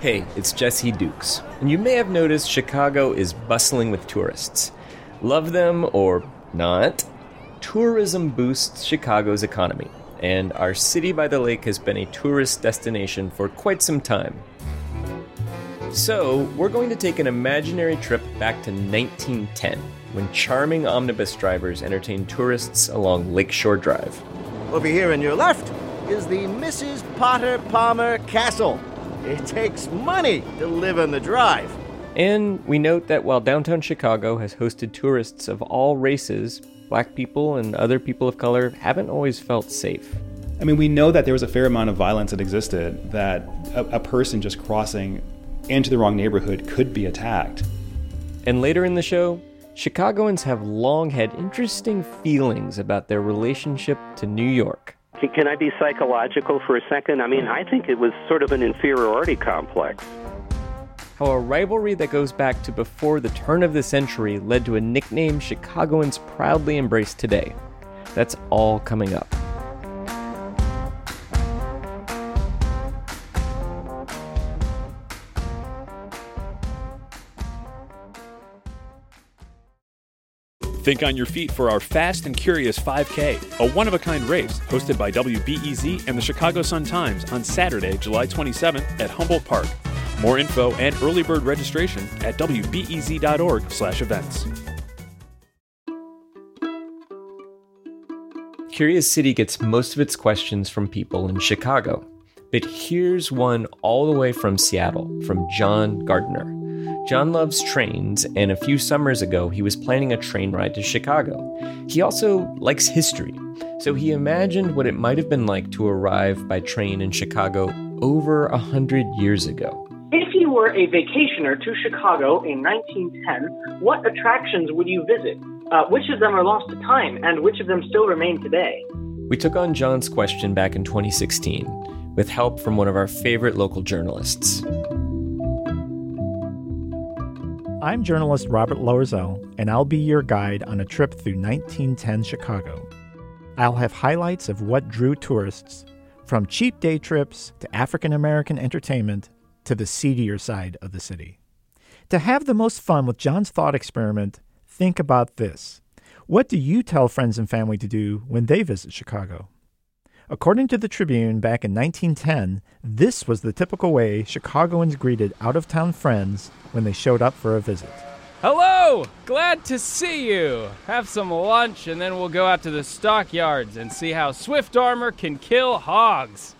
Hey, it's Jesse Dukes, and you may have noticed Chicago is bustling with tourists. Love them or not, tourism boosts Chicago's economy, and our city by the lake has been a tourist destination for quite some time. So, we're going to take an imaginary trip back to 1910, when charming omnibus drivers entertained tourists along Lakeshore Drive. Over here on your left is the Mrs. Potter Palmer Castle. It takes money to live on the drive. And we note that while downtown Chicago has hosted tourists of all races, black people and other people of color haven't always felt safe. I mean, we know that there was a fair amount of violence that existed, that a, a person just crossing into the wrong neighborhood could be attacked. And later in the show, Chicagoans have long had interesting feelings about their relationship to New York. Can I be psychological for a second? I mean, I think it was sort of an inferiority complex. How a rivalry that goes back to before the turn of the century led to a nickname Chicagoans proudly embrace today. That's all coming up. Think on your feet for our Fast and Curious 5K, a one of a kind race hosted by WBEZ and the Chicago Sun Times on Saturday, July 27th at Humboldt Park. More info and early bird registration at wbez.org/events. Curious City gets most of its questions from people in Chicago. But here's one all the way from Seattle, from John Gardner. John loves trains, and a few summers ago, he was planning a train ride to Chicago. He also likes history, so he imagined what it might have been like to arrive by train in Chicago over a hundred years ago. If you were a vacationer to Chicago in 1910, what attractions would you visit? Uh, which of them are lost to time, and which of them still remain today? We took on John's question back in 2016 with help from one of our favorite local journalists. I'm journalist Robert Loerzel, and I'll be your guide on a trip through 1910 Chicago. I'll have highlights of what drew tourists, from cheap day trips to African American entertainment to the seedier side of the city. To have the most fun with John's thought experiment, think about this. What do you tell friends and family to do when they visit Chicago? According to the Tribune back in 1910, this was the typical way Chicagoans greeted out of town friends when they showed up for a visit. Hello! Glad to see you! Have some lunch and then we'll go out to the stockyards and see how Swift Armour can kill hogs.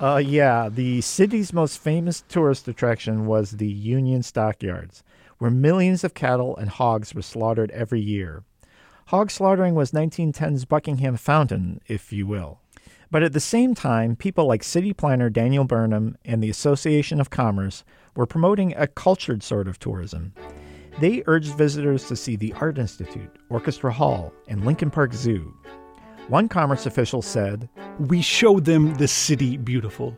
Uh, yeah, the city's most famous tourist attraction was the Union Stockyards, where millions of cattle and hogs were slaughtered every year. Hog slaughtering was 1910's Buckingham Fountain, if you will. But at the same time, people like city planner Daniel Burnham and the Association of Commerce were promoting a cultured sort of tourism. They urged visitors to see the Art Institute, Orchestra Hall, and Lincoln Park Zoo. One commerce official said, We show them the city beautiful.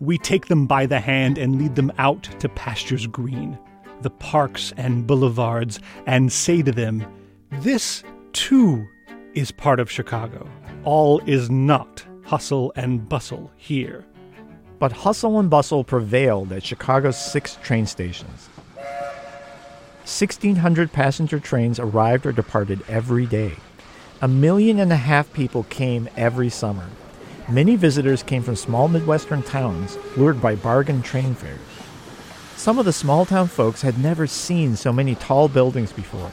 We take them by the hand and lead them out to pastures green, the parks and boulevards, and say to them, This, too, is part of Chicago. All is not hustle and bustle here. But hustle and bustle prevailed at Chicago's six train stations. 1,600 passenger trains arrived or departed every day. A million and a half people came every summer. Many visitors came from small Midwestern towns, lured by bargain train fares. Some of the small town folks had never seen so many tall buildings before,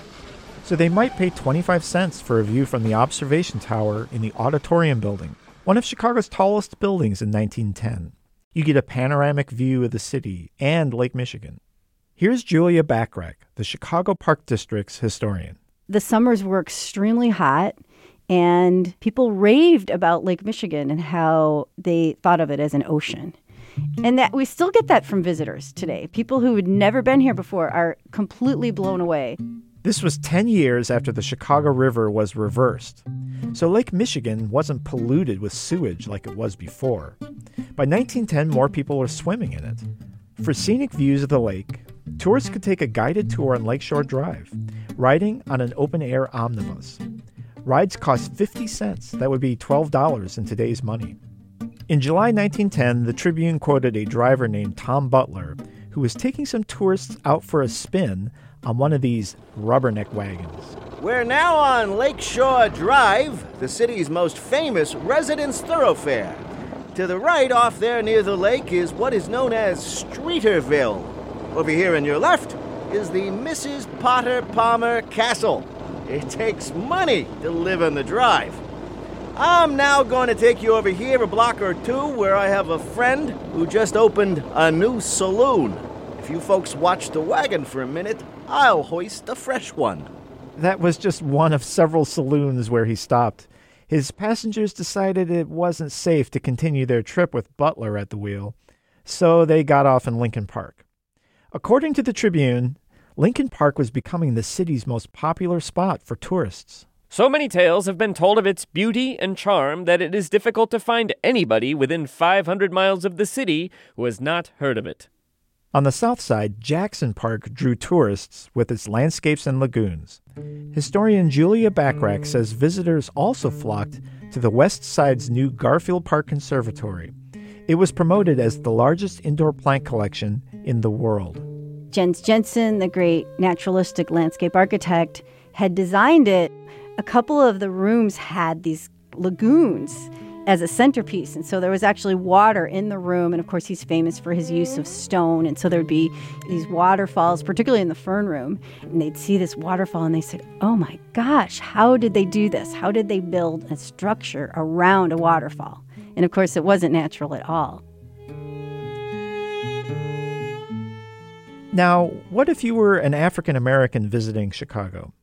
so they might pay 25 cents for a view from the observation tower in the Auditorium building, one of Chicago's tallest buildings in 1910. You get a panoramic view of the city and Lake Michigan. Here's Julia Bachrach, the Chicago Park District's historian. The summers were extremely hot, and people raved about Lake Michigan and how they thought of it as an ocean. And that we still get that from visitors today. People who had never been here before are completely blown away. This was 10 years after the Chicago River was reversed. So Lake Michigan wasn't polluted with sewage like it was before. By 1910, more people were swimming in it. For scenic views of the lake, tourists could take a guided tour on Lakeshore Drive, riding on an open air omnibus. Rides cost 50 cents. That would be $12 in today's money. In July 1910, the Tribune quoted a driver named Tom Butler, who was taking some tourists out for a spin on one of these rubberneck wagons. We're now on Lakeshore Drive, the city's most famous residence thoroughfare. To the right, off there near the lake, is what is known as Streeterville. Over here on your left is the Mrs. Potter Palmer Castle. It takes money to live on the drive. I'm now going to take you over here a block or two where I have a friend who just opened a new saloon. If you folks watch the wagon for a minute, I'll hoist a fresh one. That was just one of several saloons where he stopped. His passengers decided it wasn't safe to continue their trip with Butler at the wheel, so they got off in Lincoln Park. According to the Tribune, Lincoln Park was becoming the city's most popular spot for tourists. So many tales have been told of its beauty and charm that it is difficult to find anybody within 500 miles of the city who has not heard of it. On the south side, Jackson Park drew tourists with its landscapes and lagoons. Historian Julia Bachrach says visitors also flocked to the west side's new Garfield Park Conservatory. It was promoted as the largest indoor plant collection in the world. Jens Jensen, the great naturalistic landscape architect, had designed it a couple of the rooms had these lagoons as a centerpiece. And so there was actually water in the room. And of course, he's famous for his use of stone. And so there'd be these waterfalls, particularly in the fern room. And they'd see this waterfall and they said, Oh my gosh, how did they do this? How did they build a structure around a waterfall? And of course, it wasn't natural at all. Now, what if you were an African American visiting Chicago?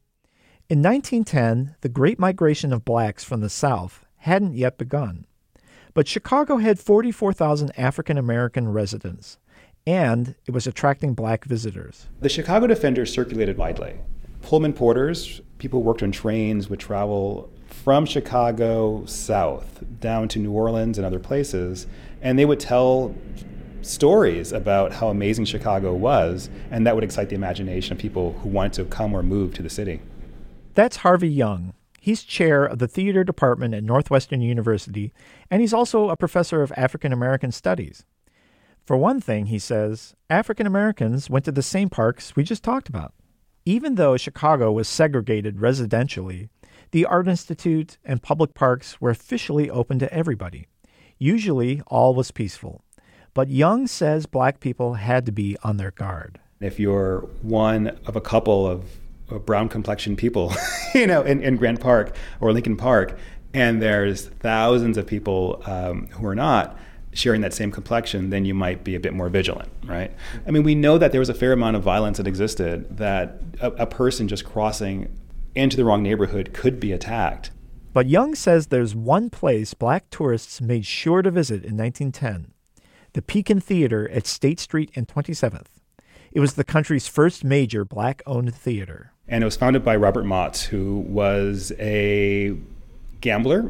In 1910, the Great Migration of blacks from the South hadn't yet begun. But Chicago had 44,000 African American residents, and it was attracting black visitors. The Chicago Defender circulated widely. Pullman porters, people who worked on trains, would travel from Chicago south down to New Orleans and other places, and they would tell stories about how amazing Chicago was, and that would excite the imagination of people who wanted to come or move to the city. That's Harvey Young. He's chair of the theater department at Northwestern University, and he's also a professor of African American studies. For one thing, he says, African Americans went to the same parks we just talked about. Even though Chicago was segregated residentially, the Art Institute and public parks were officially open to everybody. Usually, all was peaceful. But Young says black people had to be on their guard. If you're one of a couple of brown complexion people, you know, in, in Grant Park or Lincoln Park, and there's thousands of people um, who are not sharing that same complexion, then you might be a bit more vigilant, right? I mean, we know that there was a fair amount of violence that existed, that a, a person just crossing into the wrong neighborhood could be attacked. But Young says there's one place black tourists made sure to visit in 1910 the Pekin Theater at State Street and 27th. It was the country's first major black owned theater. And it was founded by Robert Motts, who was a gambler,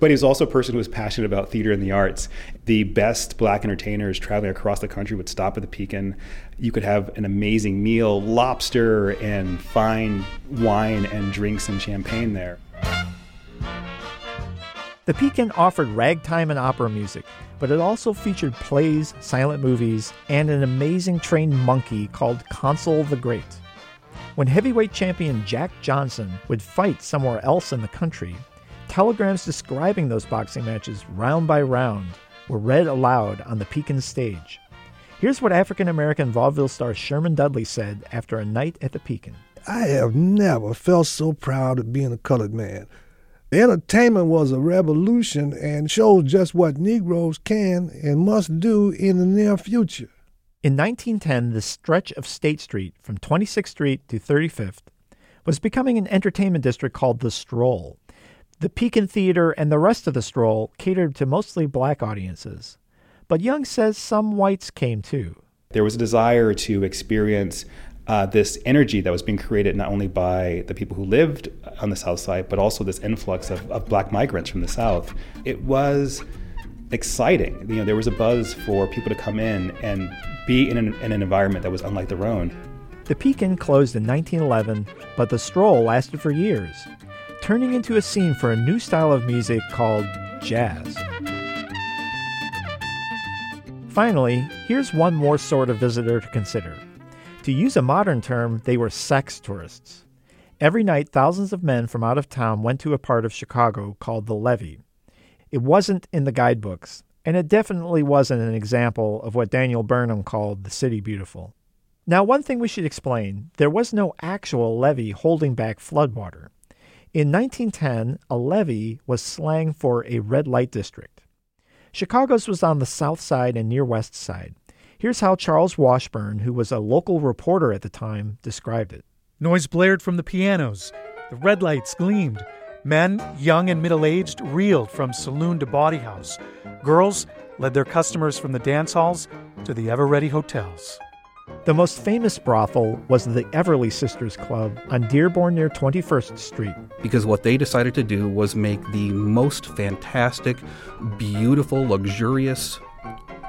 but he was also a person who was passionate about theater and the arts. The best black entertainers traveling across the country would stop at the Pekin. You could have an amazing meal, lobster and fine wine and drinks and champagne there. The Pekin offered ragtime and opera music, but it also featured plays, silent movies, and an amazing trained monkey called Consul the Great. When heavyweight champion Jack Johnson would fight somewhere else in the country, telegrams describing those boxing matches round by round were read aloud on the Pekin stage. Here's what African American vaudeville star Sherman Dudley said after a night at the Pekin. I have never felt so proud of being a colored man. The entertainment was a revolution and shows just what Negroes can and must do in the near future. In 1910, the stretch of State Street from 26th Street to 35th was becoming an entertainment district called the Stroll. The Pekin Theater and the rest of the Stroll catered to mostly black audiences. But Young says some whites came too. There was a desire to experience uh, this energy that was being created not only by the people who lived on the South Side, but also this influx of, of black migrants from the South. It was exciting. You know, there was a buzz for people to come in and be in an, in an environment that was unlike their own. The Pekin closed in 1911, but the stroll lasted for years, turning into a scene for a new style of music called jazz. Finally, here's one more sort of visitor to consider. To use a modern term, they were sex tourists. Every night, thousands of men from out of town went to a part of Chicago called the Levee. It wasn't in the guidebooks, and it definitely wasn't an example of what Daniel Burnham called the city beautiful. Now, one thing we should explain there was no actual levee holding back floodwater. In 1910, a levee was slang for a red light district. Chicago's was on the south side and near west side. Here's how Charles Washburn, who was a local reporter at the time, described it. Noise blared from the pianos. The red lights gleamed. Men, young and middle aged, reeled from saloon to bawdy house. Girls led their customers from the dance halls to the ever ready hotels. The most famous brothel was the Everleigh Sisters Club on Dearborn near 21st Street. Because what they decided to do was make the most fantastic, beautiful, luxurious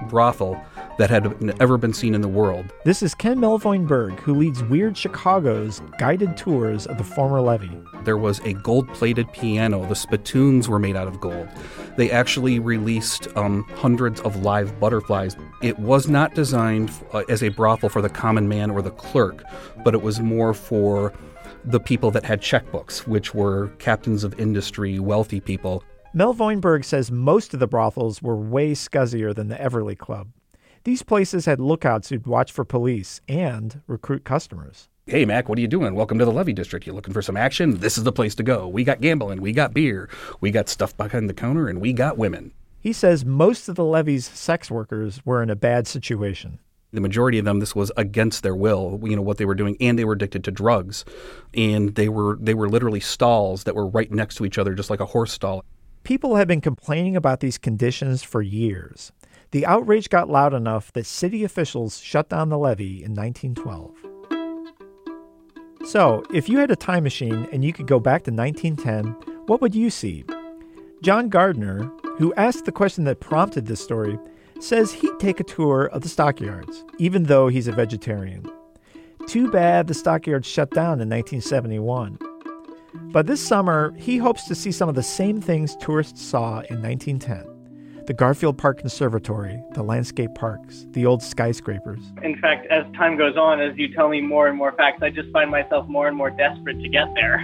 brothel that had ever been seen in the world. This is Ken Melvoin who leads Weird Chicago's guided tours of the former levee. There was a gold plated piano. The spittoons were made out of gold. They actually released um, hundreds of live butterflies. It was not designed uh, as a brothel for the common man or the clerk, but it was more for the people that had checkbooks, which were captains of industry, wealthy people. Melvoin-Berg says most of the brothels were way scuzzier than the Everleigh Club. These places had lookouts who'd watch for police and recruit customers. Hey, Mac, what are you doing? Welcome to the Levee District. You looking for some action? This is the place to go. We got gambling, we got beer, we got stuff behind the counter, and we got women. He says most of the levee's sex workers were in a bad situation. The majority of them, this was against their will, you know, what they were doing, and they were addicted to drugs. And they were they were literally stalls that were right next to each other, just like a horse stall. People had been complaining about these conditions for years. The outrage got loud enough that city officials shut down the levee in 1912. So, if you had a time machine and you could go back to 1910, what would you see? John Gardner, who asked the question that prompted this story, says he'd take a tour of the stockyards, even though he's a vegetarian. Too bad the stockyards shut down in 1971. But this summer, he hopes to see some of the same things tourists saw in 1910 the Garfield Park Conservatory, the landscape parks, the old skyscrapers. In fact, as time goes on, as you tell me more and more facts, I just find myself more and more desperate to get there.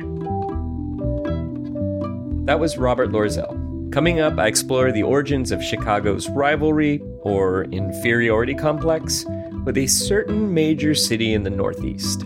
That was Robert Loerzel. Coming up, I explore the origins of Chicago's rivalry, or inferiority complex, with a certain major city in the Northeast.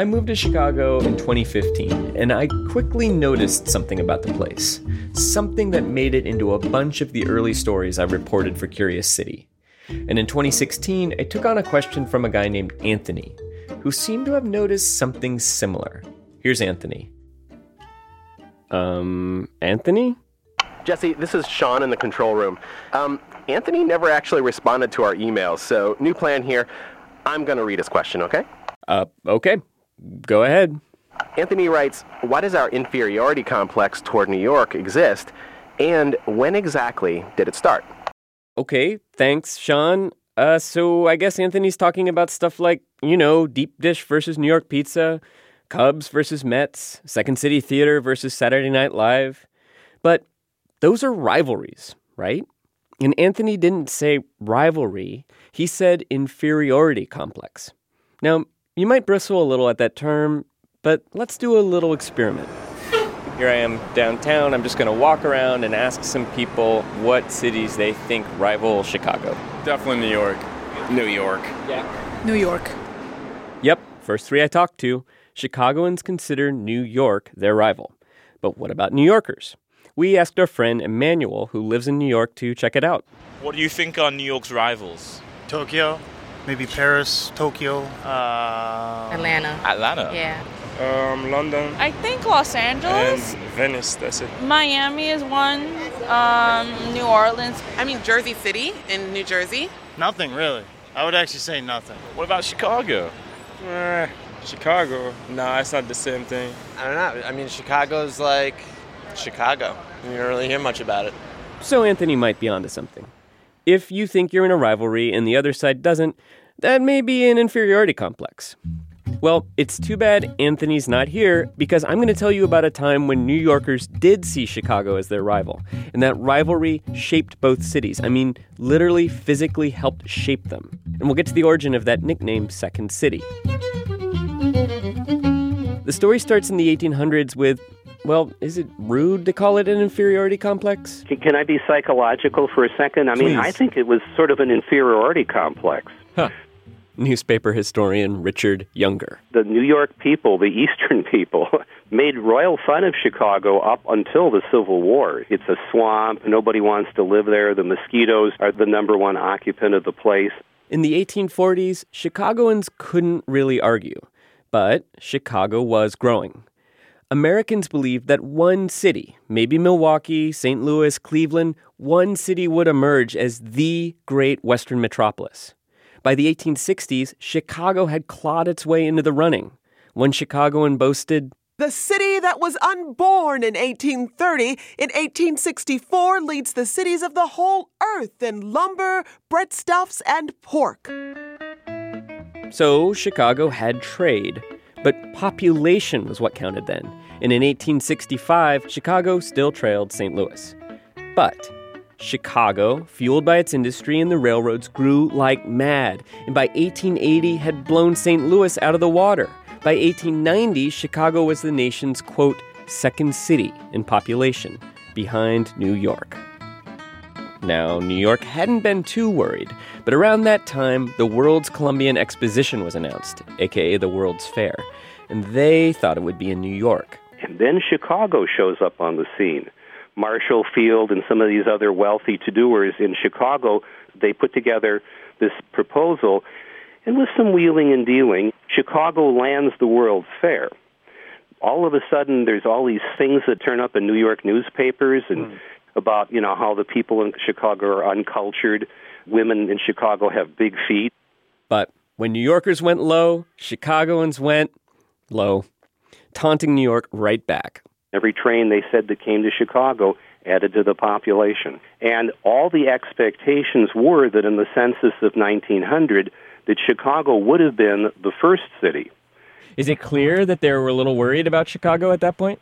I moved to Chicago in 2015, and I quickly noticed something about the place. Something that made it into a bunch of the early stories I reported for Curious City. And in 2016, I took on a question from a guy named Anthony, who seemed to have noticed something similar. Here's Anthony. Um, Anthony? Jesse, this is Sean in the control room. Um, Anthony never actually responded to our emails, so new plan here. I'm going to read his question, okay? Uh, okay. Go ahead. Anthony writes, Why does our inferiority complex toward New York exist? And when exactly did it start? Okay, thanks, Sean. Uh, so I guess Anthony's talking about stuff like, you know, deep dish versus New York pizza, Cubs versus Mets, Second City Theater versus Saturday Night Live. But those are rivalries, right? And Anthony didn't say rivalry, he said inferiority complex. Now, you might bristle a little at that term, but let's do a little experiment. Here I am downtown. I'm just going to walk around and ask some people what cities they think rival Chicago. Definitely New York. New York. Yeah. New York. Yep, first three I talked to, Chicagoans consider New York their rival. But what about New Yorkers? We asked our friend Emmanuel, who lives in New York, to check it out. What do you think are New York's rivals? Tokyo, maybe Paris, Tokyo, uh, Atlanta. Atlanta. Yeah. Um, London. I think Los Angeles. And Venice, that's it. Miami is one. Um, New Orleans. I mean, Jersey City in New Jersey. Nothing really. I would actually say nothing. What about Chicago? Eh, Chicago. Nah, it's not the same thing. I don't know. I mean, Chicago's like Chicago. You don't really hear much about it. So Anthony might be onto something. If you think you're in a rivalry and the other side doesn't, that may be an inferiority complex. Well, it's too bad Anthony's not here because I'm going to tell you about a time when New Yorkers did see Chicago as their rival. And that rivalry shaped both cities. I mean, literally physically helped shape them. And we'll get to the origin of that nickname, Second City. The story starts in the 1800s with, well, is it rude to call it an inferiority complex? Can, I be psychological for a second? I mean, Please. I think it was sort of an inferiority complex. Huh. Newspaper historian Richard Younger. The New York people, the Eastern people, made royal fun of Chicago up until the Civil War. It's a swamp. Nobody wants to live there. The mosquitoes are the number one occupant of the place. In the 1840s, Chicagoans couldn't really argue, but Chicago was growing. Americans believed that one city, maybe Milwaukee, St. Louis, Cleveland, one city would emerge as the great Western metropolis. By the 1860s, Chicago had clawed its way into the running. One Chicagoan boasted, The city that was unborn in 1830, in 1864 leads the cities of the whole earth in lumber, breadstuffs, and pork. So Chicago had trade, but population was what counted then. And in 1865, Chicago still trailed St. Louis. But Chicago, fueled by its industry and the railroads, grew like mad, and by 1880 had blown St. Louis out of the water. By 1890, Chicago was the nation's, quote, second city in population, behind New York. Now, New York hadn't been too worried, but around that time, the World's Columbian Exposition was announced, aka the World's Fair, and they thought it would be in New York. And then Chicago shows up on the scene. Marshall Field and some of these other wealthy to doers in Chicago, they put together this proposal, and with some wheeling and dealing, Chicago lands the World's Fair. All of a sudden, there's all these things that turn up in New York newspapers and hmm. About you know how the people in Chicago are uncultured. Women in Chicago have big feet. But when New Yorkers went low, Chicagoans went low, taunting New York right back. Every train they said that came to Chicago added to the population. And all the expectations were that in the census of 1900 that Chicago would have been the first city. Is it clear that they were a little worried about Chicago at that point?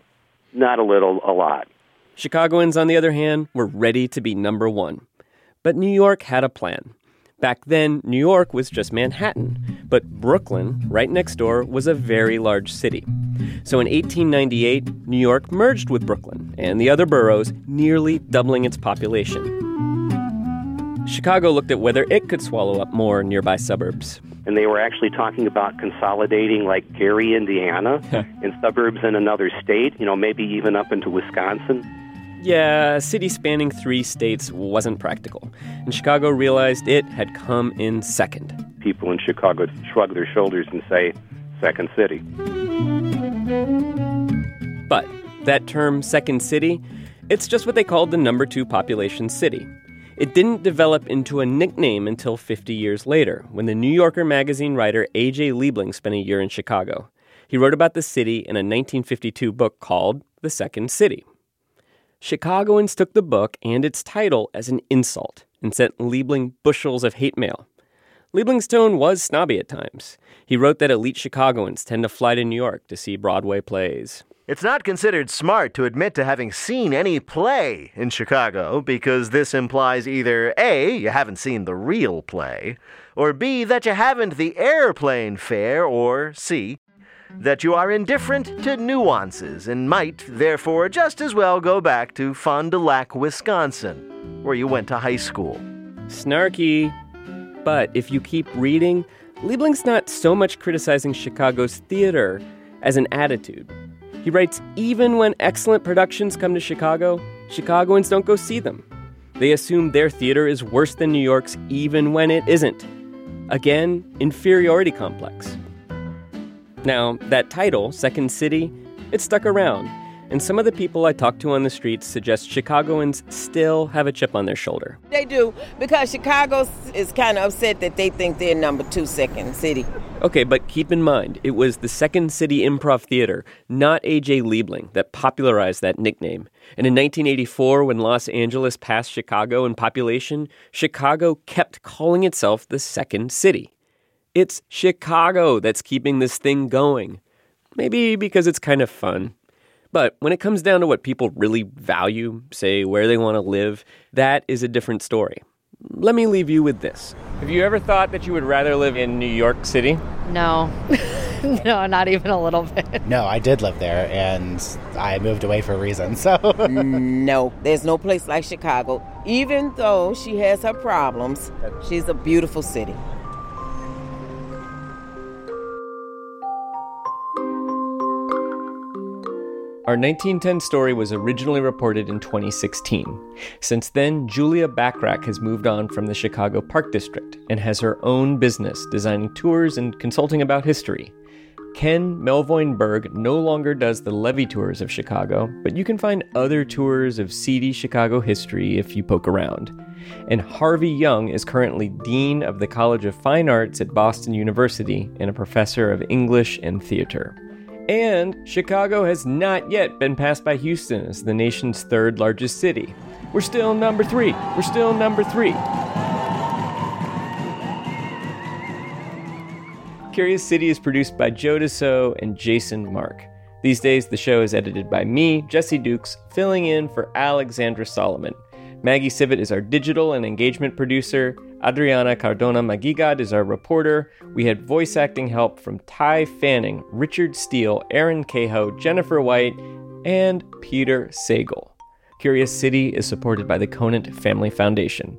Not a little, a lot. Chicagoans, on the other hand, were ready to be number one. But New York had a plan. Back then, New York was just Manhattan, but Brooklyn, right next door, was a very large city. So in 1898, New York merged with Brooklyn and the other boroughs, nearly doubling its population. Chicago looked at whether it could swallow up more nearby suburbs. And they were actually talking about consolidating like Gary, Indiana, and suburbs in another state, you know, maybe even up into Wisconsin. Yeah, a city spanning three states wasn't practical, and Chicago realized it had come in second. People in Chicago shrug their shoulders and say, second city. But that term, second city, it's just what they called the number two population city. It didn't develop into a nickname until 50 years later, when the New Yorker magazine writer A.J. Liebling spent a year in Chicago. He wrote about the city in a 1952 book called The Second City. Chicagoans took the book and its title as an insult and sent Liebling bushels of hate mail. Liebling's tone was snobby at times. He wrote that elite Chicagoans tend to fly to New York to see Broadway plays. It's not considered smart to admit to having seen any play in Chicago because this implies either A, you haven't seen the real play, or B, that you haven't the airplane fare, or C, that you are indifferent to nuances and might, therefore, just as well go back to Fond du Lac, Wisconsin, where you went to high school. Snarky. But if you keep reading, Liebling's not so much criticizing Chicago's theater as an attitude. He writes even when excellent productions come to Chicago, Chicagoans don't go see them. They assume their theater is worse than New York's even when it isn't. Again, inferiority complex. Now, that title, Second City, it stuck around, and some of the people I talked to on the streets suggest Chicagoans still have a chip on their shoulder. They do, because Chicago is kind of upset that they think they're number two second city. Okay, but keep in mind, it was the Second City Improv Theater, not A.J. Liebling, that popularized that nickname. And in 1984, when Los Angeles passed Chicago in population, Chicago kept calling itself the Second City. It's Chicago that's keeping this thing going. Maybe because it's kind of fun. But when it comes down to what people really value, say where they want to live, that is a different story. Let me leave you with this. Have you ever thought that you would rather live in New York City? No. no, not even a little bit. No, I did live there and I moved away for a reason, so. no, there's no place like Chicago. Even though she has her problems, she's a beautiful city. Our 1910 story was originally reported in 2016. Since then, Julia Bachrach has moved on from the Chicago Park District and has her own business designing tours and consulting about history. Ken Melvoin Berg no longer does the Levee tours of Chicago, but you can find other tours of seedy Chicago history if you poke around. And Harvey Young is currently Dean of the College of Fine Arts at Boston University and a professor of English and theater. And Chicago has not yet been passed by Houston as the nation's third largest city. We're still number three. We're still number three. Curious City is produced by Joe DeCeault and Jason Mark. These days, the show is edited by me, Jesse Dukes, filling in for Alexandra Solomon. Maggie Sivit is our digital and engagement producer. Adriana Cardona Maguigad is our reporter. We had voice acting help from Ty Fanning, Richard Steele, Aaron Cahoe, Jennifer White, and Peter Sagal. Curious City is supported by the Conant Family Foundation.